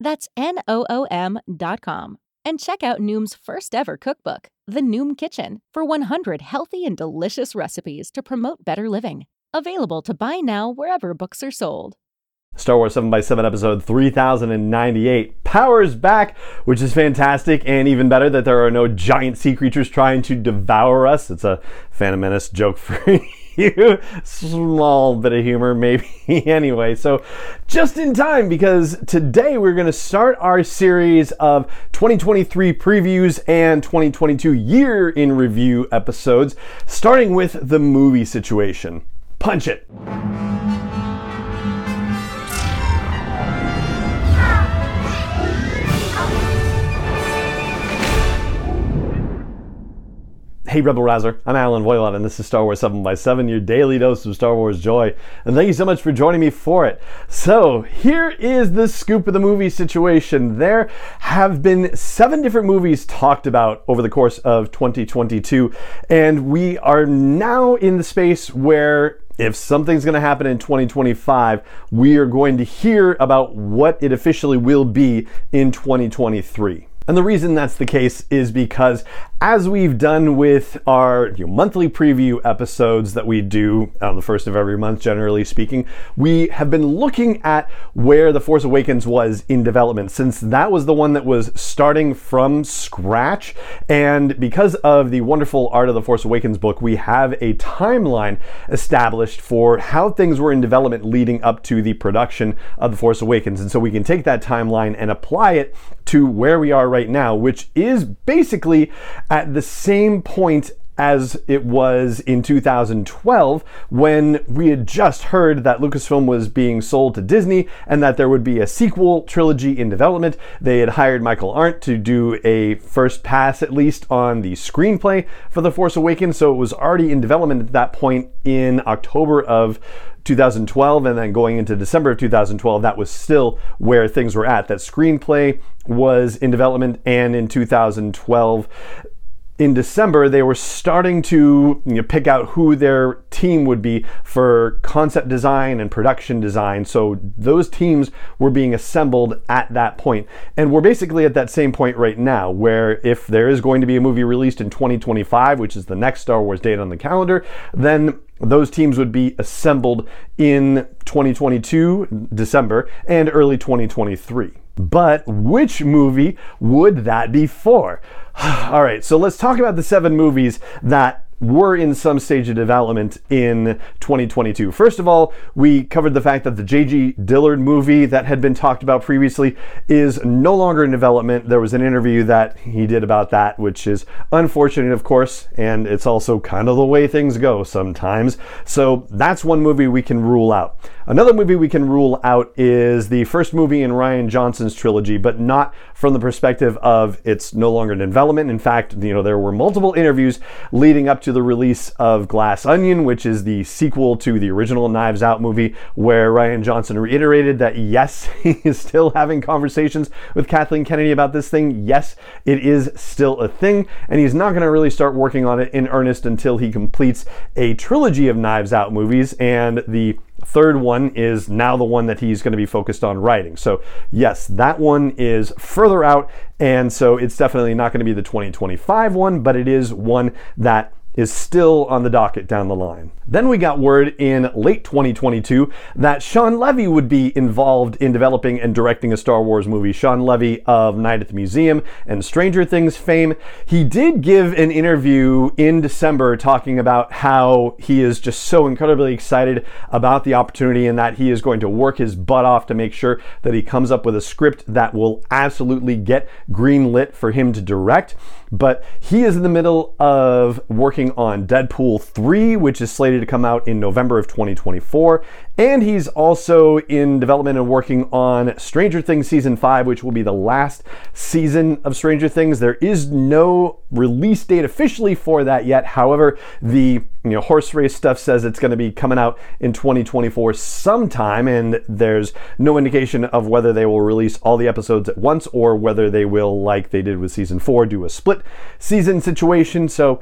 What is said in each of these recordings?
That's N-O-O-M dot com. And check out Noom's first ever cookbook, The Noom Kitchen, for 100 healthy and delicious recipes to promote better living. Available to buy now wherever books are sold. Star Wars 7x7 episode 3098 powers back, which is fantastic, and even better that there are no giant sea creatures trying to devour us. It's a Phantom Menace joke for you. Small bit of humor, maybe. anyway, so just in time because today we're going to start our series of 2023 previews and 2022 year in review episodes, starting with the movie situation. Punch it. Hey Rebel Rouser, I'm Allen Voivod and this is Star Wars 7 by 7 your daily dose of Star Wars joy. And thank you so much for joining me for it. So, here is the scoop of the movie situation. There have been seven different movies talked about over the course of 2022, and we are now in the space where if something's going to happen in 2025, we are going to hear about what it officially will be in 2023. And the reason that's the case is because as we've done with our you know, monthly preview episodes that we do on the first of every month, generally speaking, we have been looking at where The Force Awakens was in development, since that was the one that was starting from scratch. And because of the wonderful Art of the Force Awakens book, we have a timeline established for how things were in development leading up to the production of The Force Awakens. And so we can take that timeline and apply it to where we are right now, which is basically at the same point as it was in 2012 when we had just heard that Lucasfilm was being sold to Disney and that there would be a sequel trilogy in development. They had hired Michael Arndt to do a first pass, at least, on the screenplay for The Force Awakens, so it was already in development at that point in October of 2012 and then going into December of 2012, that was still where things were at. That screenplay was in development, and in 2012, in December, they were starting to you know, pick out who their team would be for concept design and production design. So those teams were being assembled at that point. And we're basically at that same point right now, where if there is going to be a movie released in 2025, which is the next Star Wars date on the calendar, then those teams would be assembled in 2022, December, and early 2023. But which movie would that be for? All right, so let's talk about the seven movies that were in some stage of development in 2022. First of all, we covered the fact that the J.D. Dillard movie that had been talked about previously is no longer in development. There was an interview that he did about that, which is unfortunate, of course, and it's also kind of the way things go sometimes. So that's one movie we can rule out. Another movie we can rule out is the first movie in Rian Johnson's trilogy, but not from the perspective of it's no longer in development. In fact, you know, there were multiple interviews leading up to the release of Glass Onion, which is the sequel to the original Knives Out movie, where Rian Johnson reiterated that yes, he is still having conversations with Kathleen Kennedy about this thing. Yes, it is still a thing, and he's not going to really start working on it in earnest until he completes a trilogy of Knives Out movies and the third one is now the one that he's going to be focused on writing. So, yes, that one is further out, and so it's definitely not going to be the 2025 one, but it is one that is still on the docket down the line. Then we got word in late 2022 that Shawn Levy would be involved in developing and directing a Star Wars movie. Shawn Levy of Night at the Museum and Stranger Things fame. He did give an interview in December talking about how he is just so incredibly excited about the opportunity and that he is going to work his butt off to make sure that he comes up with a script that will absolutely get green lit for him to direct. But he is in the middle of working on Deadpool 3, which is slated to come out in November of 2024. And he's also in development and working on Stranger Things Season 5, which will be the last season of Stranger Things. There is no release date officially for that yet. However, the you know horse race stuff says it's going to be coming out in 2024 sometime and there's no indication of whether they will release all the episodes at once or whether they will like they did with season 4 do a split season situation. So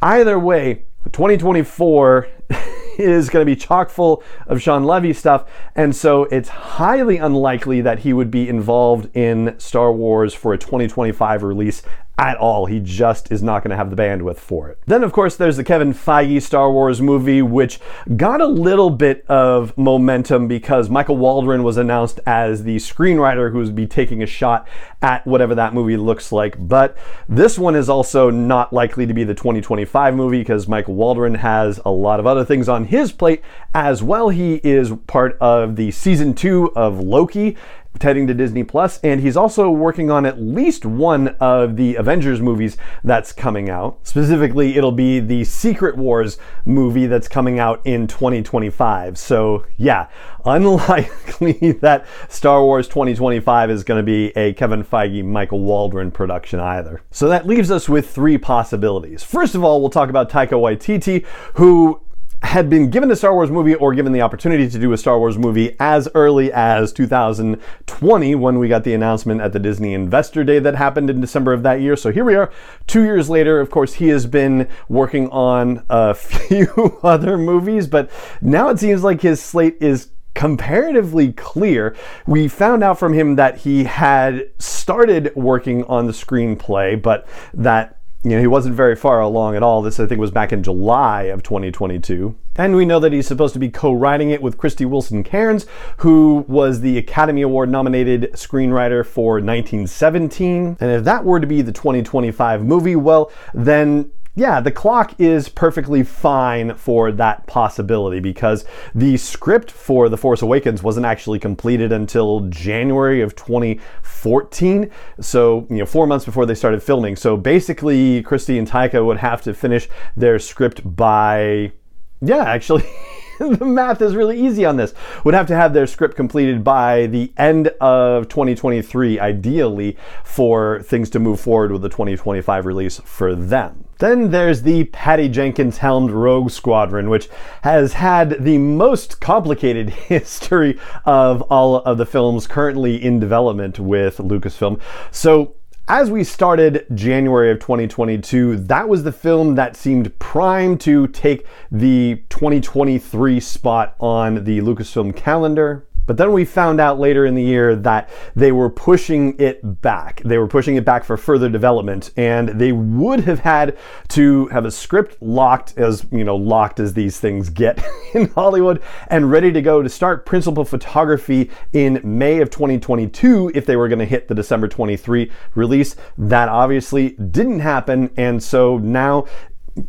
either way, 2024 is going to be chock full of Shawn Levy stuff, and so it's highly unlikely that he would be involved in Star Wars for a 2025 release at all. He just is not going to have the bandwidth for it. Then, of course, there's the Kevin Feige Star Wars movie, which got a little bit of momentum because Michael Waldron was announced as the screenwriter who's be taking a shot at whatever that movie looks like. But this one is also not likely to be the 2025 movie because Michael Waldron has a lot of other things on his plate as well. He is part of the season two of Loki heading to Disney Plus, and he's also working on at least one of the Avengers movies that's coming out. Specifically, it'll be the Secret Wars movie that's coming out in 2025. So, yeah, unlikely that Star Wars 2025 is going to be a Kevin Feige, Michael Waldron production either. So that leaves us with three possibilities. First of all, we'll talk about Taika Waititi, who had been given a Star Wars movie or given the opportunity to do a Star Wars movie as early as 2020 when we got the announcement at the Disney Investor Day that happened in December of that year. So here we are, two years later. Of course, he has been working on a few other movies, but now it seems like his slate is comparatively clear. We found out from him that he had started working on the screenplay, but that you know, he wasn't very far along at all. This, I think, was back in July of 2022. And we know that he's supposed to be co writing it with Krysty Wilson Cairns, who was the Academy Award nominated screenwriter for 1917. And if that were to be the 2025 movie, well, then yeah, the clock is perfectly fine for that possibility because the script for The Force Awakens wasn't actually completed until January of 2014. So, you know, four months before they started filming. So basically, Krysty and Taika would have to finish their script by, yeah, actually. the math is really easy on this. Would have to have their script completed by the end of 2023, ideally, for things to move forward with the 2025 release for them. Then there's the Patty Jenkins helmed Rogue Squadron, which has had the most complicated history of all of the films currently in development with Lucasfilm. So as we started January of 2022, that was the film that seemed primed to take the 2023 spot on the Lucasfilm calendar. But then we found out later in the year that they were pushing it back. They were pushing it back for further development, and they would have had to have a script locked, as you know, locked as these things get in Hollywood, and ready to go to start principal photography in May of 2022 if they were going to hit the December 23 release. That obviously didn't happen, and so now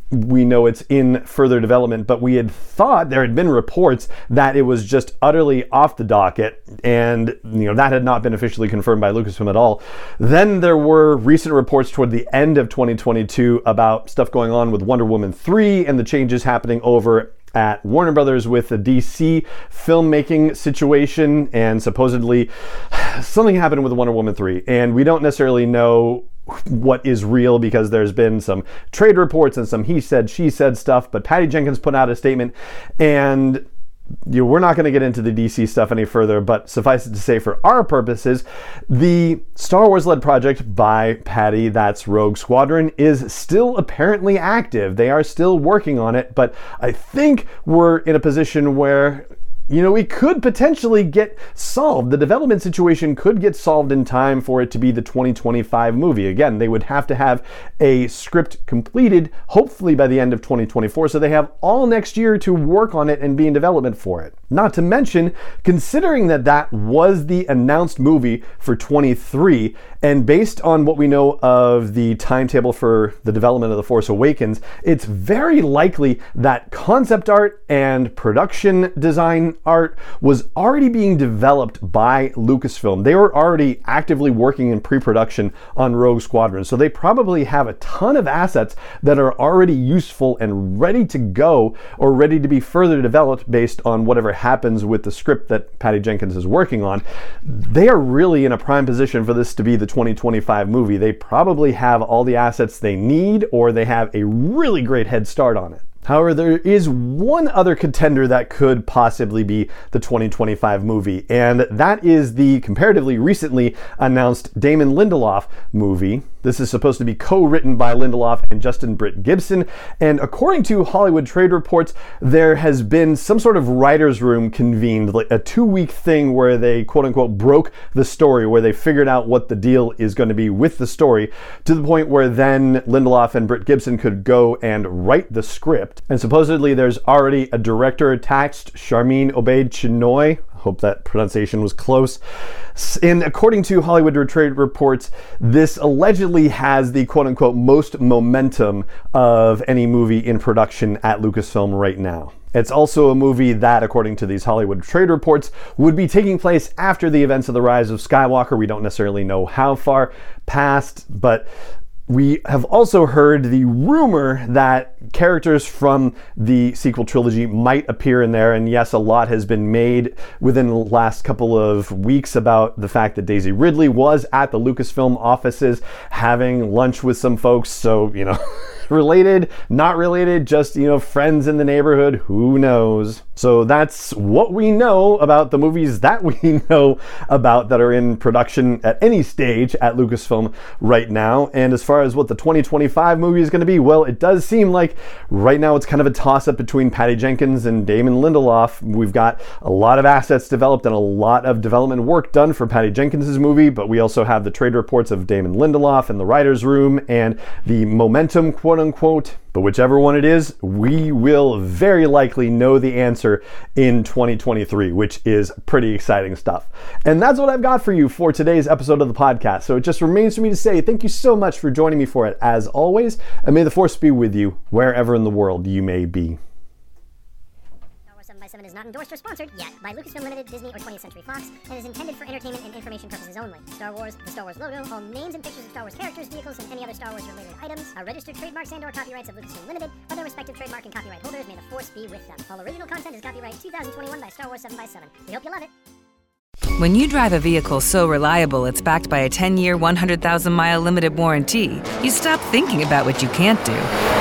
we know it's in further development, but we had thought there had been reports that it was just utterly off the docket, and you know that had not been officially confirmed by Lucasfilm at all. Then there were recent reports toward the end of 2022 about stuff going on with Wonder Woman 3 and the changes happening over at Warner Brothers with the DC filmmaking situation, and supposedly something happened with Wonder Woman 3, and we don't necessarily know what is real because there's been some trade reports and some he said, she said stuff. But Patty Jenkins put out a statement and you know, we're not going to get into the DC stuff any further, but suffice it to say, for our purposes, the Star Wars led project by Patty, that's Rogue Squadron, is still apparently active. They are still working on it, but I think we're in a position where you know, it could potentially get solved. The development situation could get solved in time for it to be the 2025 movie. Again, they would have to have a script completed, hopefully by the end of 2024, so they have all next year to work on it and be in development for it. Not to mention, considering that that was the announced movie for 23, and based on what we know of the timetable for the development of The Force Awakens, it's very likely that concept art and production design art was already being developed by Lucasfilm. They were already actively working in pre production on Rogue Squadron, so they probably have a ton of assets that are already useful and ready to go or ready to be further developed based on whatever happens with the script that Patty Jenkins is working on. They are really in a prime position for this to be the 2025 movie. They probably have all the assets they need or they have a really great head start on it. However, there is one other contender that could possibly be the 2025 movie, and that is the comparatively recently announced Damon Lindelof movie. This is supposed to be co written by Lindelof and Justin Britt Gibson, and according to Hollywood Trade Reports, there has been some sort of writer's room convened, like a two week thing where they quote unquote broke the story, where they figured out what the deal is going to be with the story, to the point where then Lindelof and Britt Gibson could go and write the script. And supposedly there's already a director attached, Sharmeen Obaid Chinoy. Hope that pronunciation was close. And according to Hollywood Trade Reports, this allegedly has the quote unquote most momentum of any movie in production at Lucasfilm right now. It's also a movie that, according to these Hollywood trade reports, would be taking place after the events of the Rise of Skywalker. We don't necessarily know how far past, but we have also heard the rumor that characters from the sequel trilogy might appear in there. And yes, a lot has been made within the last couple of weeks about the fact that Daisy Ridley was at the Lucasfilm offices having lunch with some folks. So, you know. related, not related, just, you know, friends in the neighborhood, who knows? So that's what we know about the movies that we know about that are in production at any stage at Lucasfilm right now. And as far as what the 2025 movie is going to be, well, it does seem like right now it's kind of a toss up between Patty Jenkins and Damon Lindelof. We've got a lot of assets developed and a lot of development work done for Patty Jenkins' movie, but we also have the trade reports of Damon Lindelof in the writer's room and the momentum, quote unquote. But whichever one it is, we will very likely know the answer in 2023, which is pretty exciting stuff. And that's what I've got for you for today's episode of the podcast. So it just remains for me to say thank you so much for joining me for it, as always, and may the force be with you wherever in the world you may be. 7 is not endorsed or sponsored yet by Lucasfilm Limited, Disney, or 20th Century Fox, and is intended for entertainment and information purposes only. Star Wars, the Star Wars logo, all names and pictures of Star Wars characters, vehicles, and any other Star Wars related items are registered trademarks and or copyrights of Lucasfilm Limited, or their respective trademark and copyright holders. May the force be with them. All original content is copyright 2021 by Star Wars 7 by 7 We hope you love it. When you drive a vehicle so reliable it's backed by a 10 year, 100,000 mile limited warranty, you stop thinking about what you can't do